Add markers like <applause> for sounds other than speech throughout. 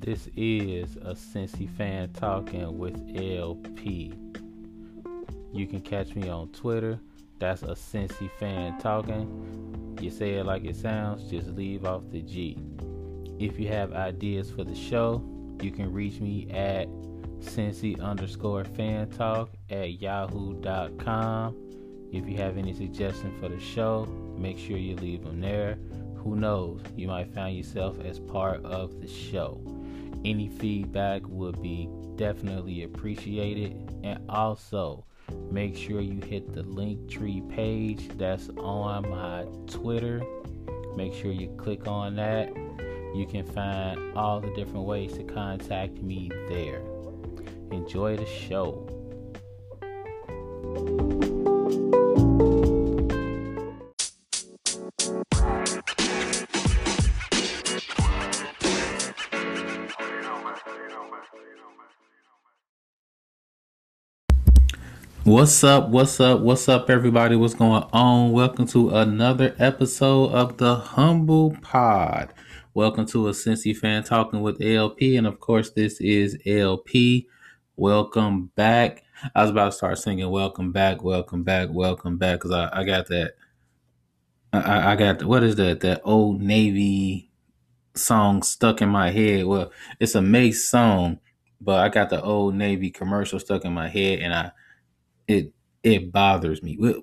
This is a Cincy fan talking with LP. You can catch me on Twitter. That's a Cincy fan talking. You say it like it sounds, just leave off the G. If you have ideas for the show, you can reach me at Cincy underscore fan talk at yahoo.com. If you have any suggestions for the show, make sure you leave them there. Who knows, you might find yourself as part of the show. Any feedback would be definitely appreciated. And also, make sure you hit the Linktree page that's on my Twitter. Make sure you click on that. You can find all the different ways to contact me there. Enjoy the show. What's up? What's up? What's up, everybody? What's going on? Welcome to another episode of the Humble Pod. Welcome to a Cincy fan talking with LP, and of course, this is LP. Welcome back. I was about to start singing "Welcome back, Welcome back, Welcome back" because I, I got that. I, I got what is that? That old Navy song stuck in my head. Well, it's a Mase song, but I got the old Navy commercial stuck in my head, and I it it bothers me. We'll,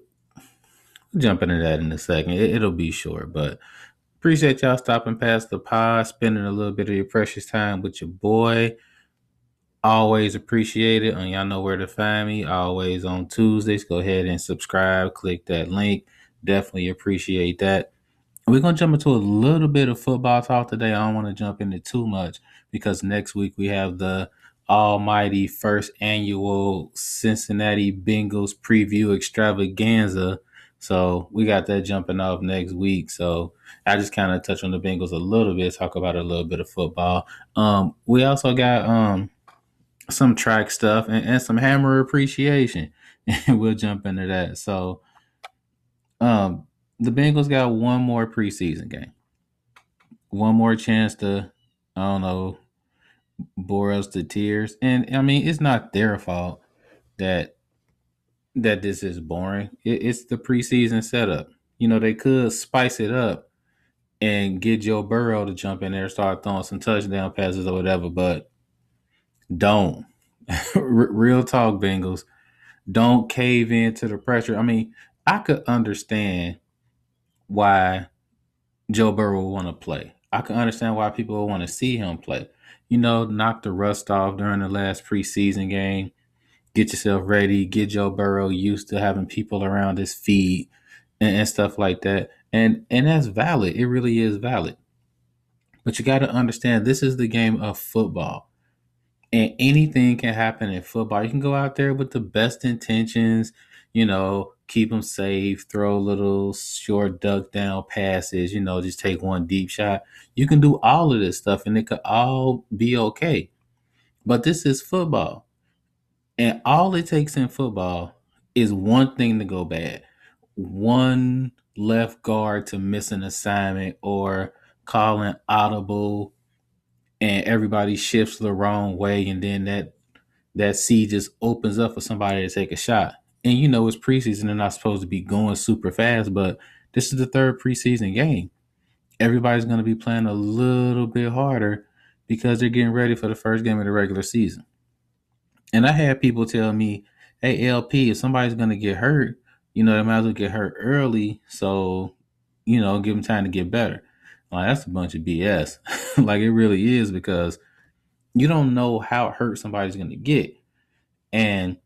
jump into that in a second. It, will be short, but appreciate y'all stopping past the pod, spending a little bit of your precious time with your boy. Always appreciate it. And y'all know where to find me. Always on Tuesdays. Go ahead and subscribe. Click that link. Definitely appreciate that. We're gonna jump into a little bit of football talk today. I don't want to jump into too much because next week we have the almighty first annual Cincinnati Bengals preview extravaganza. So we got that jumping off next week. So I just kind of touch on the Bengals a little bit, talk about a little bit of football. Um, we also got um some track stuff and, and some hammer appreciation. And <laughs> we'll jump into that. So um the Bengals got one more preseason game. One more chance to, I don't know, bore us to tears. And I mean, it's not their fault that that this is boring. It, it's the preseason setup. You know, they could spice it up and get Joe Burrow to jump in there, start throwing some touchdown passes or whatever, but don't. <laughs> Real talk, Bengals. Don't cave into the pressure. I mean, I could understand why Joe Burrow would want to play. I can understand why people would want to see him play you know, knock the rust off during the last preseason game. Get yourself ready. Get Joe Burrow used to having people around his feet and, and stuff like that. And and that's valid. It really is valid. But you got to understand this is the game of football. And anything can happen in football. You can go out there with the best intentions, you know, keep them safe, throw little short duck down passes, you know, just take one deep shot. You can do all of this stuff and it could all be okay. But this is football. And all it takes in football is one thing to go bad. One left guard to miss an assignment or calling audible and everybody shifts the wrong way and then that that seed just opens up for somebody to take a shot and you know it's preseason they're not supposed to be going super fast but this is the third preseason game. Everybody's going to be playing a little bit harder because they're getting ready for the first game of the regular season. And i had people tell me hey lp if somebody's going to get hurt you know they might as well get hurt early so you know give them time to get better. Like that's a bunch of bs <laughs> like it really is because you don't know how hurt somebody's going to get. And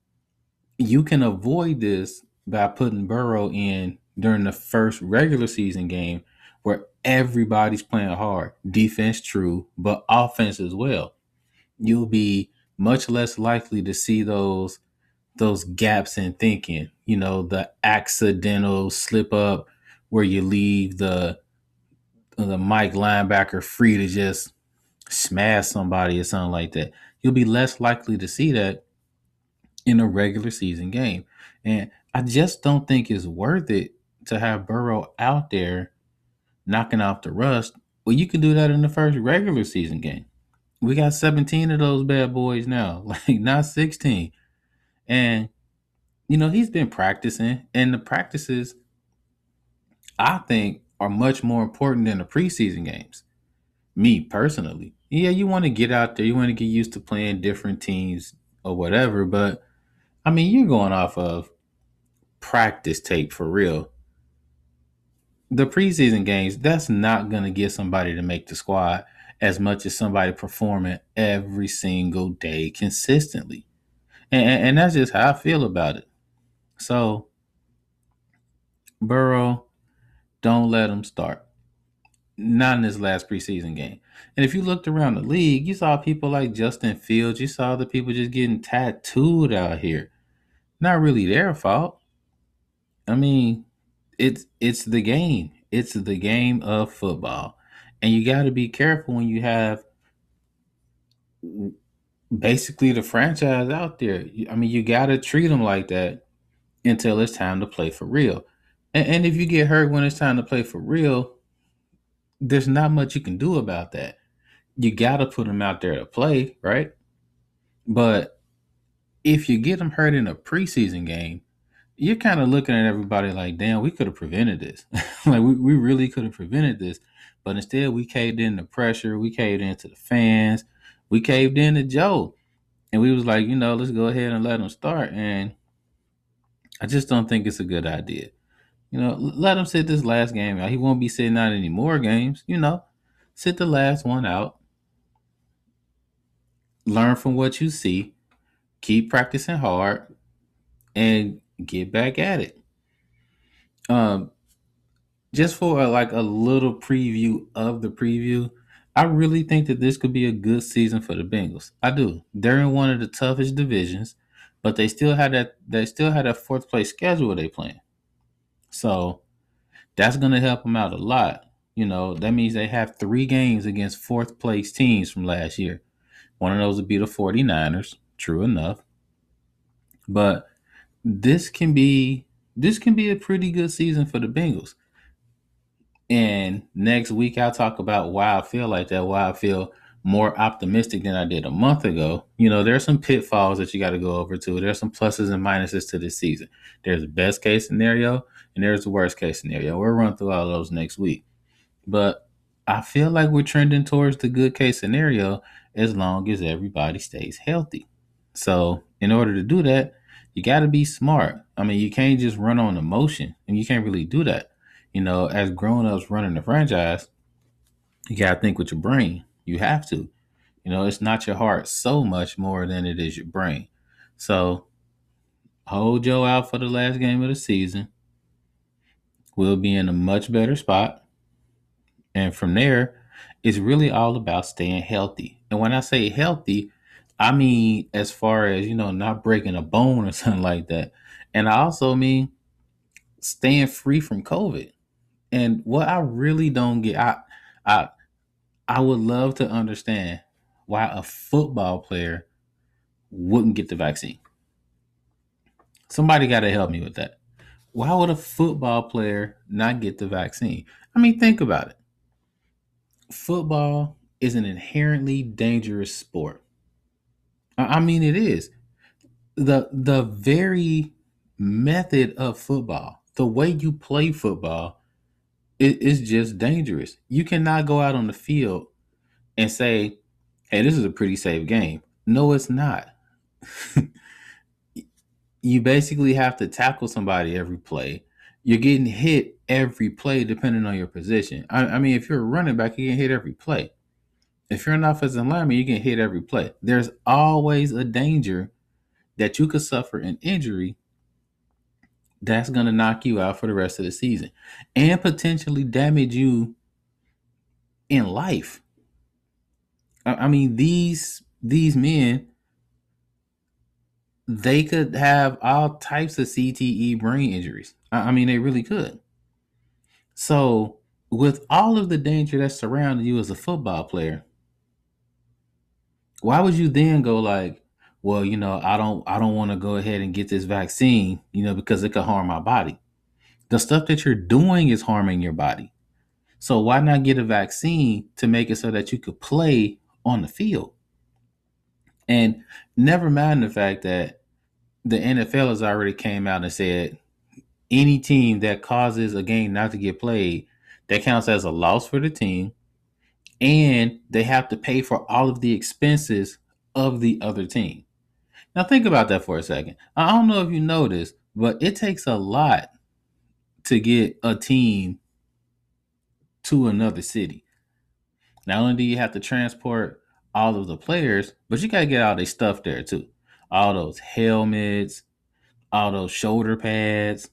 you can avoid this by putting Burrow in during the first regular season game where everybody's playing hard. Defense, true, but offense as well. You'll be much less likely to see those those gaps in thinking. You know, the accidental slip up where you leave the the Mike linebacker free to just smash somebody or something like that. You'll be less likely to see that in a regular season game. And I just don't think it's worth it to have Burrow out there knocking off the rust. Well, you can do that in the first regular season game. We got 17 of those bad boys now, <laughs> like not 16. And you know, he's been practicing, and the practices I think are much more important than the preseason games. Me personally. Yeah, you want to get out there, you want to get used to playing different teams or whatever, but I mean, you're going off of practice tape for real. The preseason games, that's not going to get somebody to make the squad as much as somebody performing every single day consistently. And, and that's just how I feel about it. So, Burrow, don't let him start. Not in this last preseason game. And if you looked around the league, you saw people like Justin Fields, you saw the people just getting tattooed out here. Not really their fault. I mean, it's it's the game. It's the game of football. And you got to be careful when you have basically the franchise out there. I mean, you got to treat them like that until it's time to play for real. And, and if you get hurt when it's time to play for real, there's not much you can do about that. You got to put them out there to play, right? But if you get them hurt in a preseason game, you're kind of looking at everybody like, damn, we could have prevented this. <laughs> like, we, we really could have prevented this. But instead, we caved in the pressure. We caved into the fans. We caved in to Joe. And we was like, you know, let's go ahead and let him start. And I just don't think it's a good idea. You know, let him sit this last game out. He won't be sitting out any more games. You know, sit the last one out. Learn from what you see. Keep practicing hard and get back at it. Um, just for a, like a little preview of the preview, I really think that this could be a good season for the Bengals. I do. They're in one of the toughest divisions, but they still had that they still had a fourth place schedule they playing. So that's going to help them out a lot. You know, that means they have three games against fourth place teams from last year. One of those would be the 49ers, true enough. But this can be this can be a pretty good season for the Bengals. And next week I'll talk about why I feel like that, why I feel more optimistic than I did a month ago. You know, there's some pitfalls that you got to go over to. There's some pluses and minuses to this season. There's the best case scenario and there's the worst case scenario. We'll run through all those next week. But I feel like we're trending towards the good case scenario as long as everybody stays healthy. So, in order to do that, you got to be smart. I mean, you can't just run on emotion, and you can't really do that. You know, as grown ups running the franchise, you got to think with your brain. You have to. You know, it's not your heart so much more than it is your brain. So, hold Joe out for the last game of the season. We'll be in a much better spot. And from there, it's really all about staying healthy. And when I say healthy, I mean as far as, you know, not breaking a bone or <laughs> something like that. And I also mean staying free from COVID. And what I really don't get, I I I would love to understand why a football player wouldn't get the vaccine. Somebody got to help me with that. Why would a football player not get the vaccine? I mean, think about it. Football is an inherently dangerous sport. I mean, it is. The the very method of football, the way you play football, it is just dangerous. You cannot go out on the field and say, "Hey, this is a pretty safe game." No, it's not. <laughs> you basically have to tackle somebody every play. You're getting hit every play depending on your position. I, I mean, if you're a running back, you get hit every play. If you're an offensive lineman, you get hit every play. There's always a danger that you could suffer an injury that's going to knock you out for the rest of the season and potentially damage you in life. I mean, these these men they could have all types of CTE brain injuries. I mean, they really could. So, with all of the danger that's surrounding you as a football player, why would you then go like, well, you know, I don't I don't want to go ahead and get this vaccine, you know, because it could harm my body. The stuff that you're doing is harming your body. So why not get a vaccine to make it so that you could play on the field. And never mind the fact that the NFL has already came out and said any team that causes a game not to get played, that counts as a loss for the team. And they have to pay for all of the expenses of the other team. Now think about that for a second. I don't know if you noticed, but it takes a lot to get a team to another city. Not only do you have to transport all of the players, but you got to get all their stuff there too. All those helmets, all those shoulder pads,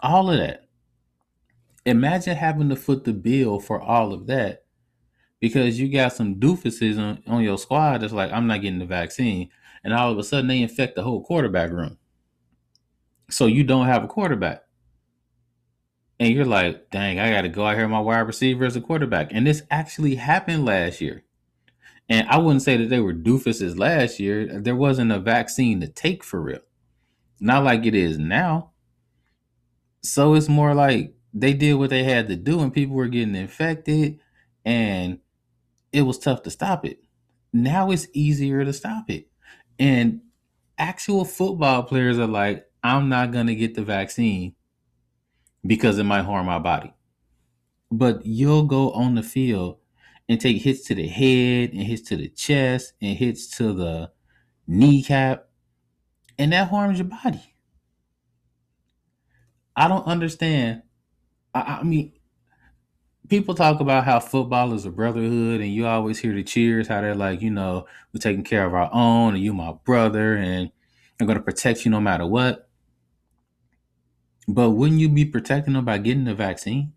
all of that. Imagine having to foot the bill for all of that because you got some doofuses on, on your squad that's like, I'm not getting the vaccine. And all of a sudden they infect the whole quarterback room. So you don't have a quarterback. And you're like, dang, I got to go out here my wide receiver as a quarterback. And this actually happened last year. And I wouldn't say that they were doofuses last year. There wasn't a vaccine to take for real. Not like it is now. So it's more like they did what they had to do and people were getting infected and it was tough to stop it. Now it's easier to stop it. And actual football players are like, I'm not going to get the vaccine because it might harm my body. But you'll go on the field and take hits to the head and hits to the chest and hits to the kneecap, and that harms your body. I don't understand. I, I mean, people talk about how football is a brotherhood, and you always hear the cheers, how they're like, you know, we're taking care of our own, and you my brother, and I'm gonna protect you no matter what. But wouldn't you be protecting them by getting the vaccine?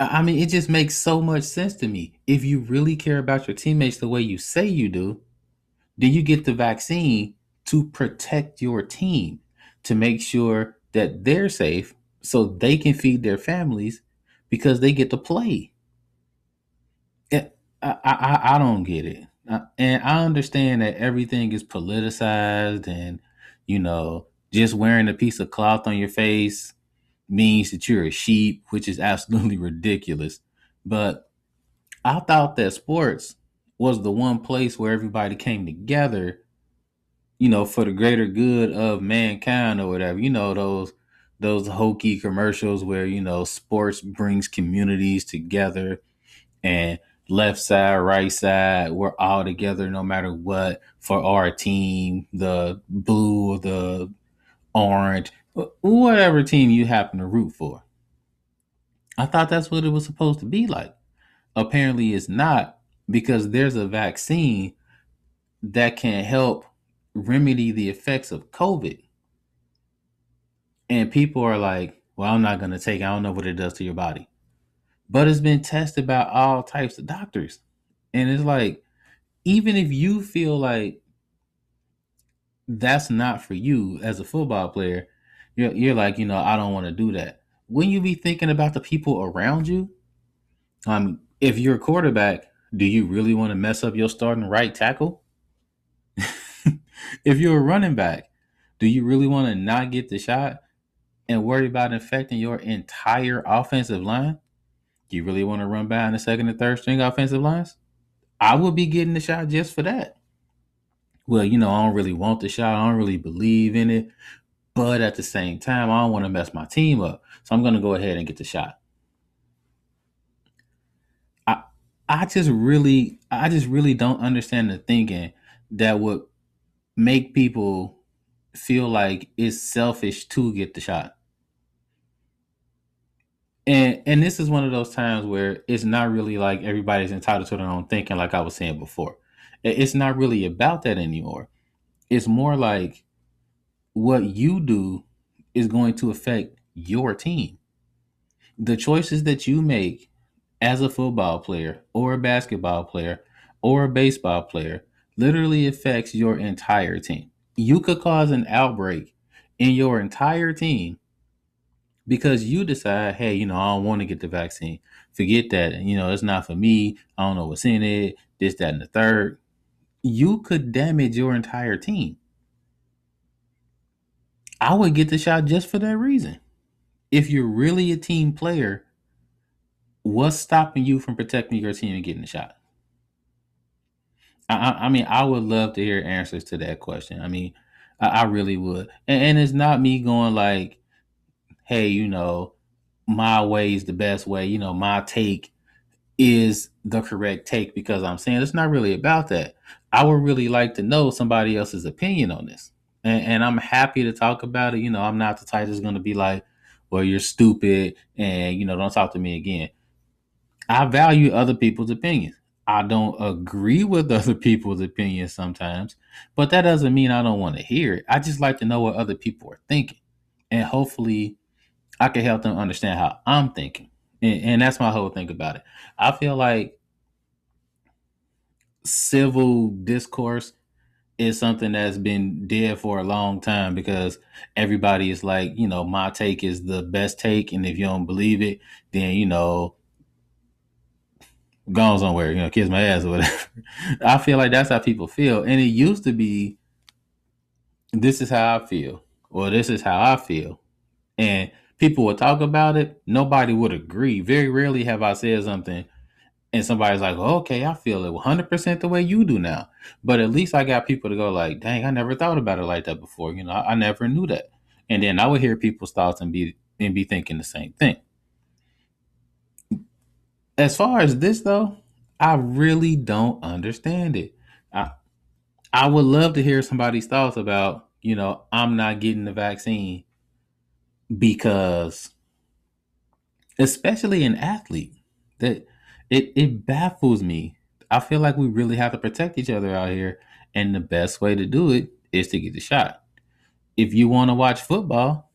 I mean, it just makes so much sense to me. If you really care about your teammates the way you say you do, then you get the vaccine to protect your team, to make sure that they're safe so they can feed their families because they get to play. I, I, I don't get it. And I understand that everything is politicized and, you know, just wearing a piece of cloth on your face means that you're a sheep, which is absolutely <laughs> ridiculous. But I thought that sports was the one place where everybody came together, you know, for the greater good of mankind or whatever. You know, those those hokey commercials where, you know, sports brings communities together and left side, right side, we're all together no matter what for our team, the blue or the orange whatever team you happen to root for. I thought that's what it was supposed to be like. Apparently, it's not because there's a vaccine that can help remedy the effects of COVID. And people are like, well, I'm not going to take it. I don't know what it does to your body. But it's been tested by all types of doctors. And it's like, even if you feel like that's not for you as a football player, you're, you're like, you know, I don't want to do that. When you be thinking about the people around you, um, if you're a quarterback, do you really want to mess up your starting right tackle? <laughs> if you're a running back, do you really want to not get the shot and worry about infecting your entire offensive line? Do you really want to run by in the second and third string offensive lines? I would be getting the shot just for that. Well, you know, I don't really want the shot. I don't really believe in it. But at the same time, I don't want to mess my team up. So I'm going to go ahead and get the shot. I I just really I just really don't understand the thinking that would make people feel like it's selfish to get the shot. And and this is one of those times where it's not really like everybody's entitled to their own thinking like I was saying before. It's not really about that anymore. It's more like what you do is going to affect your team. The choices that you make as a football player or a basketball player or a baseball player literally affects your entire team. You could cause an outbreak in your entire team because you decide, hey, you know, I don't want to get the vaccine. Forget that. You know, it's not for me. I don't know what's in it, this, that, and the third. You could damage your entire team. I would get the shot just for that reason. If you're really a team player, what's stopping you from protecting your team and getting the shot? I, I mean, I would love to hear answers to that question. I mean, I, I really would. And, and, it's not me going like, hey, you know, my way is the best way. You know, my take is the correct take because I'm saying it's not really about that. I would really like to know somebody else's opinion on this. And, and I'm happy to talk about it. You know, I'm not the type that's going to be like, well, you're stupid and, you know, don't talk to me again. I value other people's opinions. I don't agree with <laughs> other people's opinions sometimes, but that doesn't mean I don't want to hear it. I just like to know what other people are thinking. And hopefully I can help them understand how I'm thinking. And, and that's my whole thing about it. I feel like civil discourse is something that's been dead for a long time because everybody is like, you know, my take is the best take. And if you don't believe it, then, you know, gone somewhere, you know, kiss my ass or whatever. <laughs> I feel like that's how people feel. And it used to be, this is how I feel, or this is how I feel. And people would talk about it. Nobody would agree. Very rarely have I said something and somebody's like, well, okay, I feel it 100% the way you do now. But at least I got people to go like, dang, I never thought about it like that before. You know, I, I never knew that. And then I would hear people's thoughts and be and be thinking the same thing. As far as this though, I really don't understand it. I I would love to hear somebody's thoughts about, you know, I'm not getting the vaccine because especially an athlete that it it baffles me. I feel like we really have to protect each other out here and the best way to do it is to get the shot. If you want to watch football,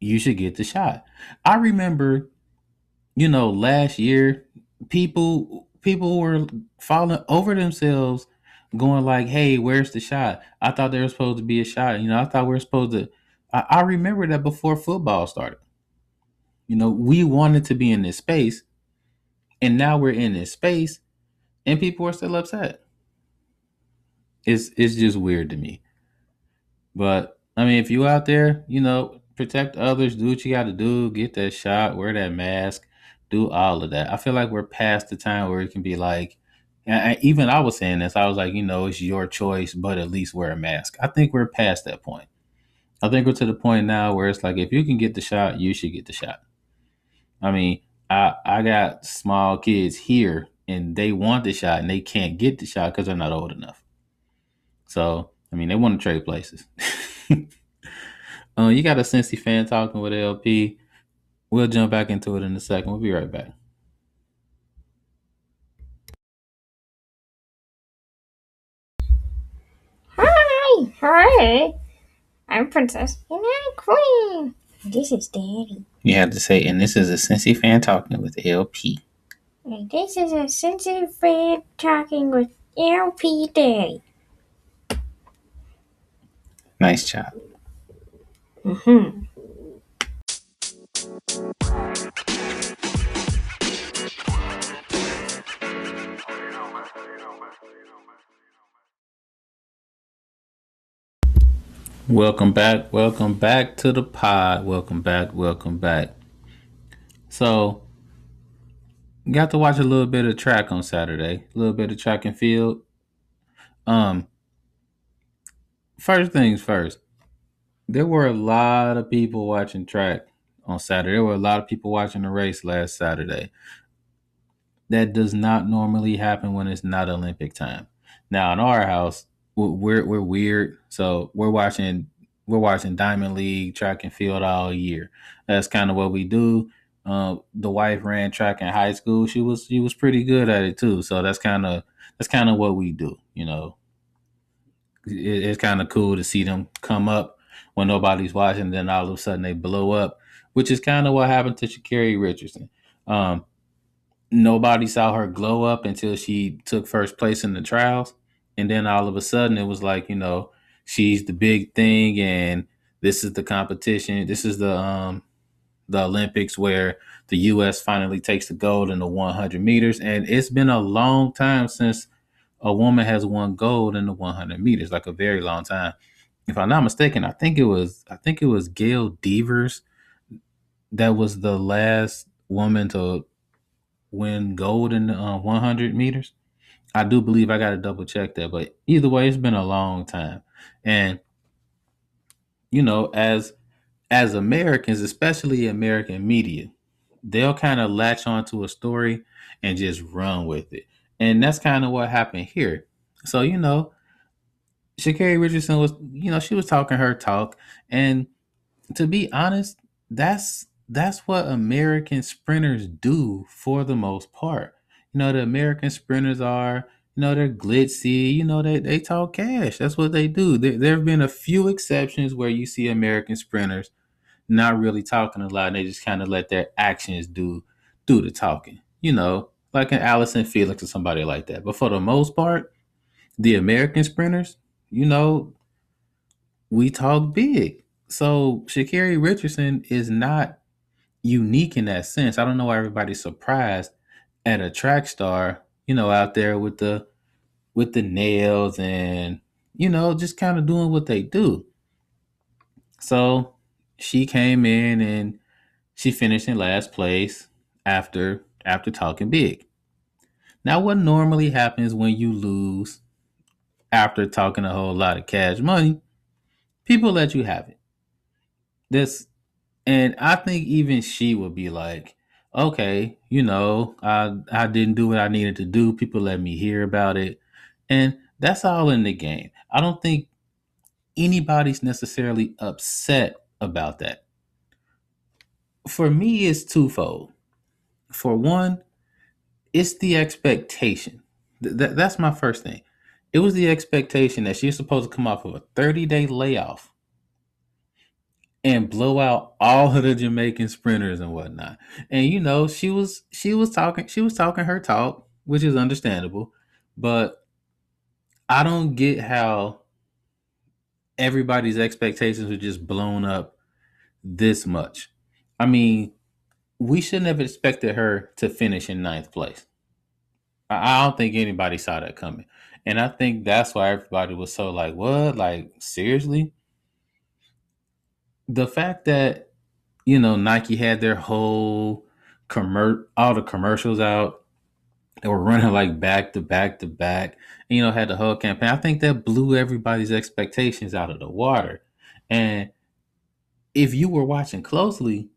you should get the shot. I remember you know, last year people people were falling over themselves, going like, "Hey, where's the shot? I thought there was supposed to be a shot. You know, I thought we were supposed to." I, I remember that before football started. You know, we wanted to be in this space, and now we're in this space, and people are still upset. It's it's just weird to me. But I mean, if you out there, you know, protect others, do what you got to do, get that shot, wear that mask do all of that. I feel like we're past the time where it can be like, and even I was saying this, I was like, you know, it's your choice, but at least wear a mask. I think we're past that point. I think we're to the point now where it's like, if you can get the shot, you should get the shot. I mean, I I got small kids here, and they want the shot, and they can't get the shot because they're not old enough. So, I mean, they want to trade places. <laughs> uh, you got a Cincy fan talking with LP. We'll jump back into it in a second. We'll be right back. Hi, hi. I'm Princess and I'm Queen. This is Daddy. You have to say, and this is a Cincy fan talking with LP. And this is a Cincy fan talking with LP Daddy. Nice job. Mm-hmm. Welcome back. Welcome back to the pod. Welcome back. Welcome back. So, got to watch a little bit of track on Saturday. A little bit of track and field. Um, first things first. There were a lot of people watching track on Saturday. There were a lot of people watching the race last Saturday. That does not normally happen when it's not Olympic time. Now, in our house, we're we're weird. So we're watching we're watching Diamond League track and field all year. That's kind of what we do. Uh, the wife ran track in high school. She was she was pretty good at it too. So that's kind of that's kind of what we do. You know, it, it's kind of cool to see them come up when nobody's watching. Then all of a sudden they blow up, which is kind of what happened to Sha'Carri Richardson. Um, nobody saw her glow up until she took first place in the trials and then all of a sudden it was like you know she's the big thing and this is the competition. This is the um the olympics where the us finally takes the gold in the 100 meters. And it's been a long time since a woman has won gold in the 100 meters like a very long time. If i'm not mistaken i think it was i think it was gail devers that was the last woman to win gold in uh, 100 meters. I do believe I got to double check that, but either way, it's been a long time. And you know, as as Americans, especially American media, they'll kind of latch onto a story and just run with it. And that's kind of what happened here. So, you know, Sha'Carri Richardson was, you know, she was talking her talk. And to be honest, that's that's what American sprinters do for the most part. You know, the American sprinters are, you know, they're glitzy, you know, they, they talk cash. That's what they do. There, there have been a few exceptions where you see American sprinters not really talking a lot and they just kind of let their actions do do the talking. You know, like an Allyson Felix or somebody like that. But for the most part, the American sprinters, you know, we talk big. So Sha'Carri Richardson is not unique in that sense. I don't know why everybody's surprised at a track star, you know, out there with the with the nails and you know, just kind of doing what they do. So she came in and she finished in last place after after talking big. Now, what normally happens when you lose after talking a whole lot of cash money? People let you have it. This, and I think even she would be like, okay, you know, I I didn't do what I needed to do. People let me hear about it, and that's all in the game. I don't think anybody's necessarily upset about that. For me, it's twofold. For one, it's the expectation. Th- th- that's my first thing. It was the expectation that she's supposed to come off of a 30 day layoff and blow out all of the Jamaican sprinters and whatnot. And you know, she was she was talking she was talking her talk, which is understandable, but I don't get how everybody's expectations were just blown up this much. I mean, we shouldn't have expected her to finish in ninth place. I don't think anybody saw that coming. And I think that's why everybody was so like, what? Like, seriously? The fact that, you know, Nike had their whole commer all the commercials out. They were running like back to back to back. And, you know, had the whole campaign. I think that blew everybody's expectations out of the water. And if you were watching closely,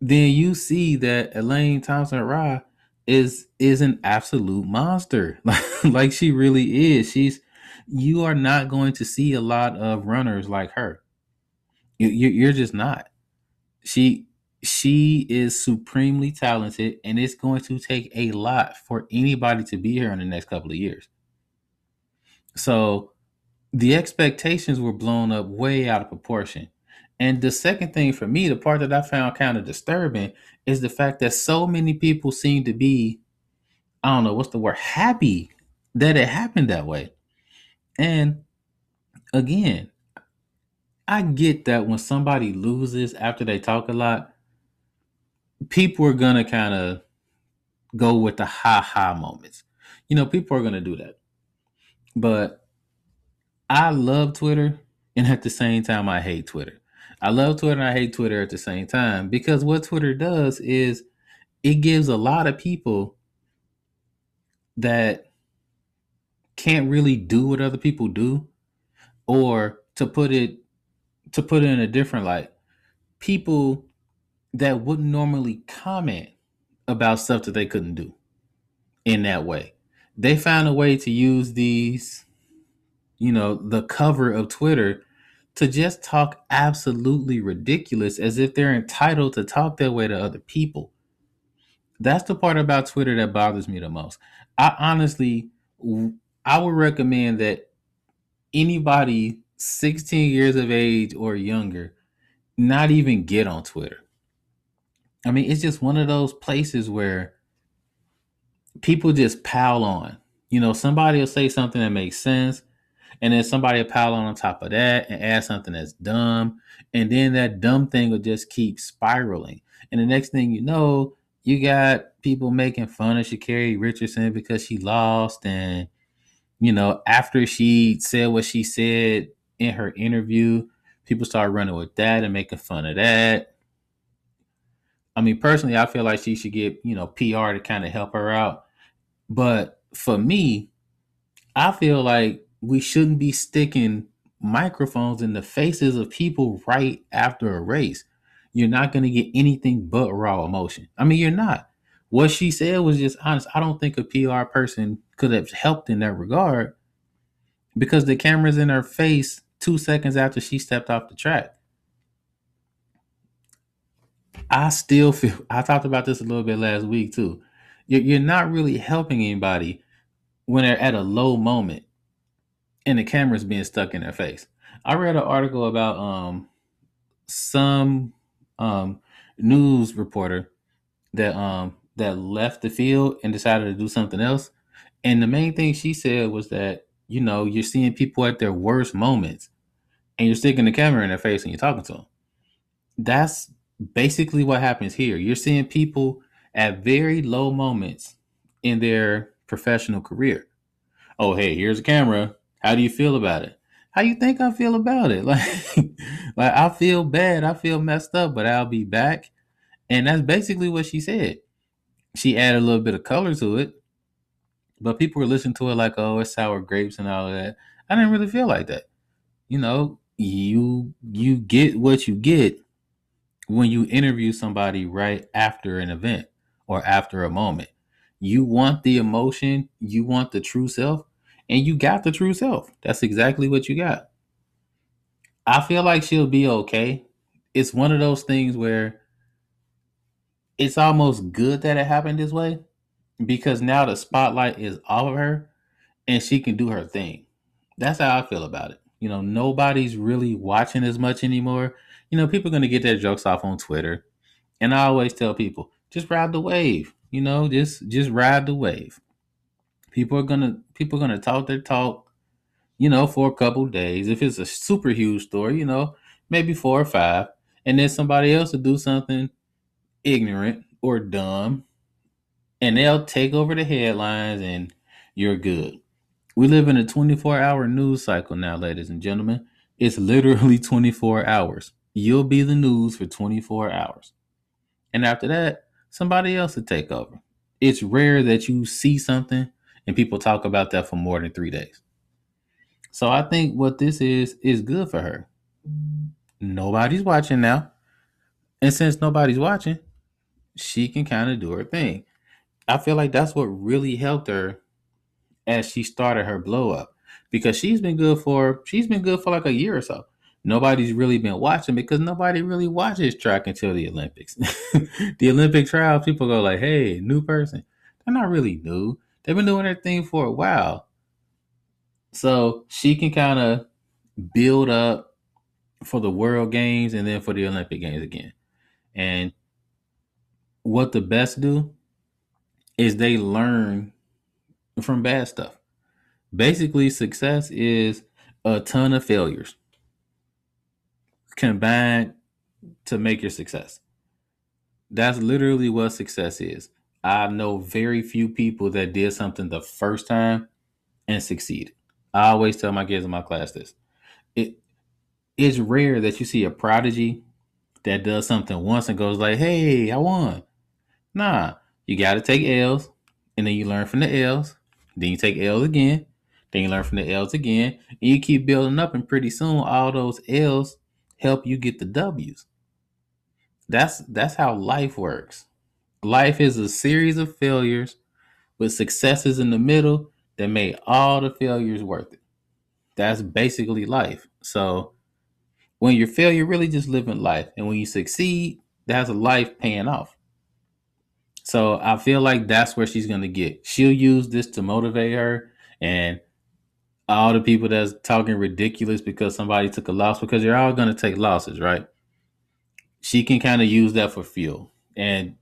then you see that Elaine Thompson Rye is is an absolute monster. <laughs> like she really is. She's you are not going to see a lot of runners like her. You, you you're just not. She she is supremely talented, and it's going to take a lot for anybody to be here in the next couple of years. So the expectations were blown up way out of proportion. And the second thing for me, the part that I found kind of disturbing is the fact that so many people seem to be, I don't know, what's the word, happy that it happened that way. And again, I get that when somebody loses after they talk a lot, people are to kind of go with the ha ha moments. You know, people are to do that. But I love Twitter, and at the same time, I hate Twitter. I love Twitter and I hate Twitter at the same time because what Twitter does is it gives a lot of people that can't really do what other people do or to put it to put it in a different light people that wouldn't normally comment about stuff that they couldn't do in that way they found a way to use these you know the cover of twitter to just talk absolutely ridiculous as if they're entitled to talk that way to other people. That's the part about Twitter that bothers me the most. I honestly, I would recommend that anybody 16 years of age or younger not even get on Twitter. I mean, it's just one of those places where people just pile on. You know, somebody will say something that makes sense and then somebody will pile on on top of that and add something that's dumb, and then that dumb thing will just keep spiraling. And the next thing you know, you got people making fun of Sha'Carri Richardson because she lost, and you know after she said what she said in her interview, people start running with that and making fun of that. I mean, personally, I feel like she should get, you know, PR to kind of help her out. But for me, I feel like we shouldn't be sticking microphones in the faces of people right after a race. You're not going to get anything but raw emotion. I mean, you're not. What she said was just honest. I don't think a PR person could have helped in that regard because the camera's in her face two seconds after she stepped off the track. I still feel, I talked about this a little bit last week too. You're not really helping anybody when they're at a low moment and the camera's being stuck in their face. I read an article about um some um news reporter that um that left the field and decided to do something else. And the main thing she said was that, you know, you're seeing people at their worst moments and you're sticking the camera in their face and you're talking to them. That's basically what happens here. You're seeing people at very low moments in their professional career. Oh, hey, here's a camera. How do you feel about it? How you think I feel about it? <laughs> Like, like I feel bad. I feel messed up, but I'll be back. And that's basically what she said. She added a little bit of color to it, but people were listening to it like, oh, it's sour grapes and all of that. I didn't really feel like that. You know, you you get what you get when you interview somebody right after an event or after a moment. You want the emotion, you want the true self, and you got the true self. That's exactly what you got. I feel like she'll be okay. It's one of those things where it's almost good that it happened this way because now the spotlight is off of her and she can do her thing. That's how I feel about it. You know, nobody's really watching as much anymore. You know, people are going to get their jokes off on Twitter. And I always tell people, just ride the wave. You know, just just ride the wave. People are gonna people are gonna talk their talk, you know, for a couple days. If it's a super huge story, you know, maybe four or five, and then somebody else will do something ignorant or dumb, and they'll take over the headlines, and you're good. We live in a 24 hour news cycle now, ladies and gentlemen. It's literally <laughs> 24 hours. You'll be the news for 24 hours. And after that, somebody else will take over. It's rare that you see something and people talk about that for more than three days. So I think what this is is good for her. Nobody's watching now. And since nobody's watching, she can kind of do her thing. I feel like that's what really helped her as she started her blow up because she's been good for she's been good for like a year or so. Nobody's really been watching because nobody really watches track until the Olympics. <laughs> the Olympic trials, people go like, "Hey, new person." They're not really new. They've been doing their thing for a while. So she can kind of build up for the World Games and then for the Olympic Games again. And what the best do is they learn from bad stuff. Basically, success is a ton of failures combined to make your success. That's literally what success is. I know very few people that did something the first time and succeeded. I always tell my kids in my class this. It it's rare that you see a prodigy that does something once and goes like, "Hey, I won." Nah, you got to take L's, and then you learn from the L's. Then you take L's again. Then you learn from the L's again, and you keep building up. And pretty soon, all those L's help you get the W's. That's that's how life works. Life is a series of failures with successes in the middle that made all the failures worth it. That's basically life. So when you fail, you're really just living life. And when you succeed, that's a life paying off. So I feel like that's where she's gonna get. She'll use this to motivate her and all the people that's talking ridiculous because somebody took a loss because you're all gonna take losses, right? She can kind of use that for fuel and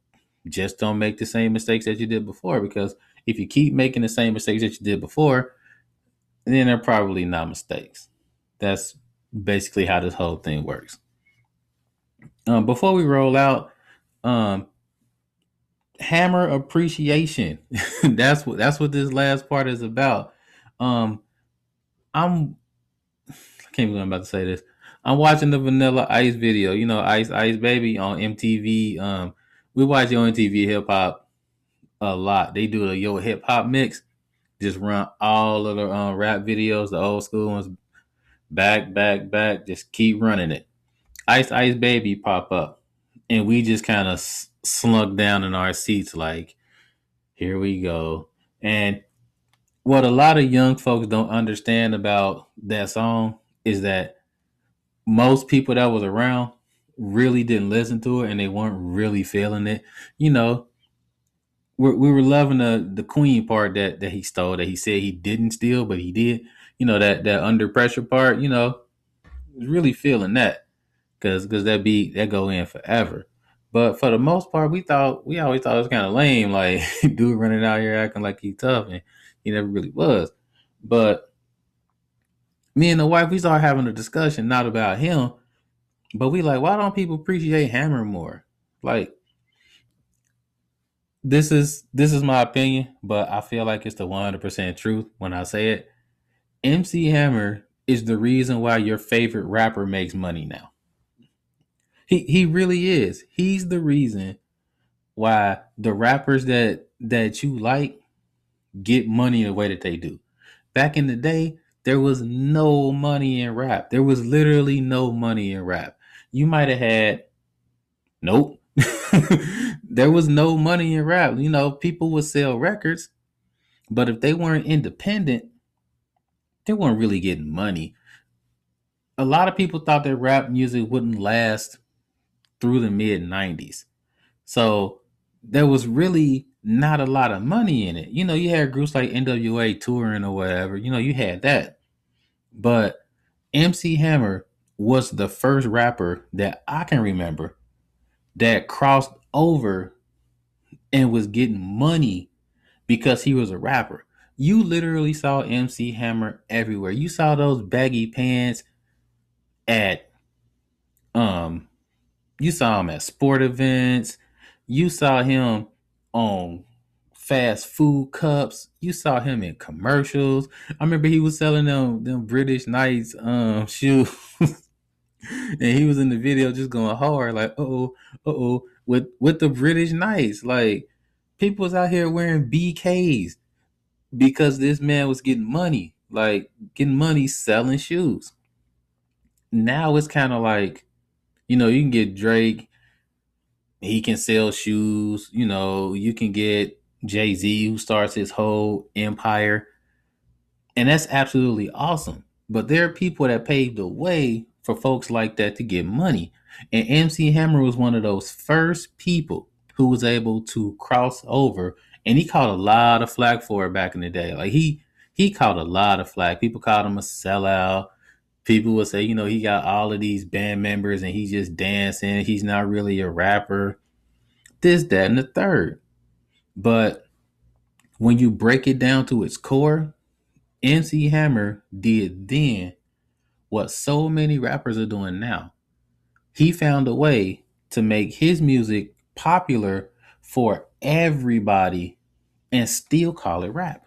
just don't make the same mistakes that you did before because if you keep making the same mistakes that you did before, then they're probably not mistakes. That's basically how this whole thing works. Um, before we roll out, um, hammer appreciation. <laughs> that's what that's what this last part is about. Um, I'm I can't believe I'm about to say this. I'm watching the Vanilla Ice video. You know, Ice Ice Baby on MTV. Um, we watch Yo MTV Hip Hop a lot. They do a Yo Hip Hop mix. Just run all of the um, rap videos, the old school ones, back, back, back. Just keep running it. Ice Ice Baby pop up, and we just kind of slunk down in our seats, like, here we go. And what a lot of young folks don't understand about that song is that most people that was around really didn't listen to it and they weren't really feeling it. You know, we we were loving the the Queen part that that he stole, that he said he didn't steal, but he did. You know that that under pressure part. You know, really feeling that because because that beat that go in forever. But for the most part, we thought we always thought it was kind of lame, like <laughs> dude running out here acting like he tough, and he never really was. But me and the wife, we started having a discussion not about him, but we like, why don't people appreciate Hammer more? Like, this is this is my opinion, but I feel like it's the one hundred percent truth when I say it. MC Hammer is the reason why your favorite rapper makes money now. He really is. He's the reason why the rappers that that you like get money the way that they do. Back in the day, there was no money in rap. There was literally no money in rap. You might have had nope. <laughs> there was no money in rap. You know, people would sell records, but if they weren't independent, they weren't really getting money. A lot of people thought that rap music wouldn't last through the mid 90s. So there was really not a lot of money in it. You know, you had groups like NWA touring or whatever. You know, you had that. But MC Hammer was the first rapper that I can remember that crossed over and was getting money because he was a rapper. You literally saw MC Hammer everywhere. You saw those baggy pants at um you saw him at sport events. You saw him on fast food cups. You saw him in commercials. I remember he was selling them them British Knights um <laughs> shoes. and he was in the video just going hard, like, oh, oh, with with the British Knights. Like people was out here wearing BKs because this man was getting money, like getting money selling shoes. Now it's kind of like, you know, you can get Drake, he can sell shoes, you know, you can get Jay Z who starts his whole empire. And that's absolutely awesome. But there are people that paved the way for folks like that to get money. And MC Hammer was one of those first people who was able to cross over and he caught a lot of flack for it back in the day. Like he he caught a lot of flack. People called him a sellout. People would say, you know, he got all of these band members and he's just dancing. He's not really a rapper. This, that, and the third. But when you break it down to its core, MC Hammer did then what so many rappers are doing now. He found a way to make his music popular for everybody and still call it rap.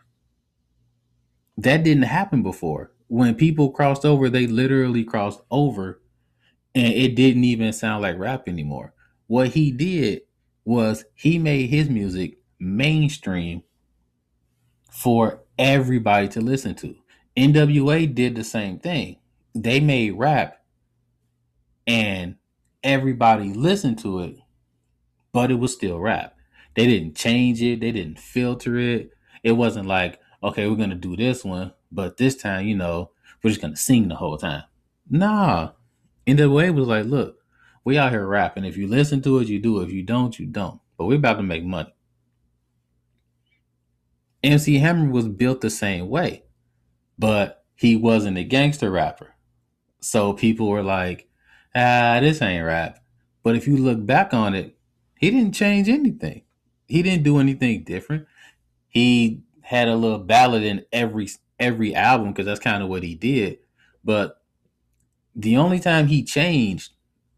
That didn't happen before. When people crossed over, they literally crossed over and it didn't even sound like rap anymore. What he did was he made his music mainstream for everybody to listen to. NWA did the same thing. They made rap and everybody listened to it, but it was still rap. They didn't change it, they didn't filter it. It wasn't like, okay, we're gonna do this one, but this time, you know, we're just gonna sing the whole time. Nah. NWA was like, look, we out here rapping. If you listen to it, you do. If you don't, you don't. But we're about to make money. MC Hammer was built the same way, but he wasn't a gangster rapper. So people were like, ah, this ain't rap. But if you look back on it, he didn't change anything. He didn't do anything different. He had a little ballad in every every album because that's kind of what he did. But the only time he changed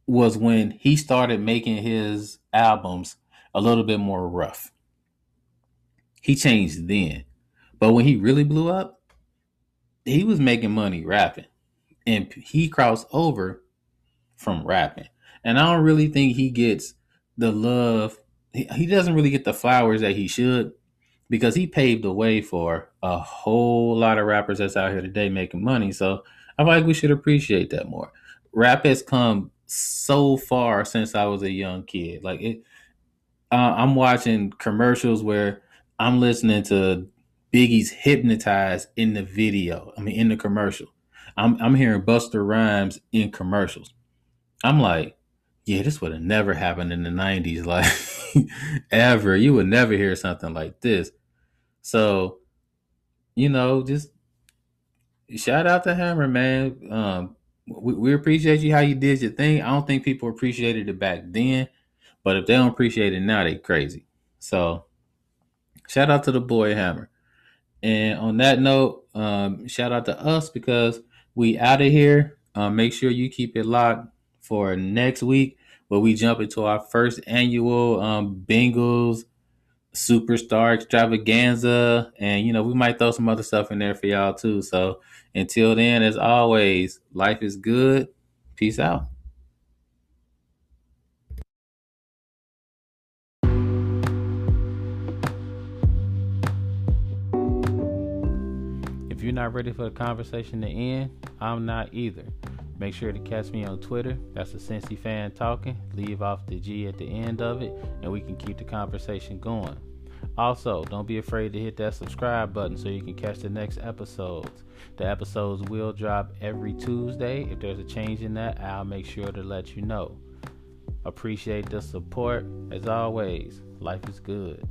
was when he started making his albums a little bit more rough. He changed then. But when he really blew up, he was making money rapping. And he crossed over from rapping. And I don't really think he gets the love he, he doesn't really get the flowers that he should because he paved the way for a whole lot of rappers that's out here today making money. So I feel like we should appreciate that more. Rap has come so far since I was a young kid. Like it, uh, I'm watching commercials where I'm listening to Biggie's "Hypnotize" in the video. I mean, in the commercial, I'm I'm hearing Busta Rhymes in commercials. I'm like, yeah, this would have never happened in the '90s, like <laughs> ever. You would never hear something like this. So, you know, just shout out to Hammer, man. Um, we, we appreciate you how you did your thing. I don't think people appreciated it back then, but if they don't appreciate it now, they crazy. So, shout out to the boy Hammer. And on that note, um, shout out to us because we out of here. Uh, make sure you keep it locked for next week where we jump into our first annual um, Bengals superstar extravaganza and you know we might throw some other stuff in there for y'all too so until then as always life is good peace out if you're not ready for the conversation to end i'm not either Make sure to catch me on Twitter. That's a Cincy fan talking. Leave off the G at the end of it, and we can keep the conversation going. Also, don't be afraid to hit that subscribe button so you can catch the next episodes. The episodes will drop every Tuesday. If there's a change in that, I'll make sure to let you know. Appreciate the support. As always, life is good.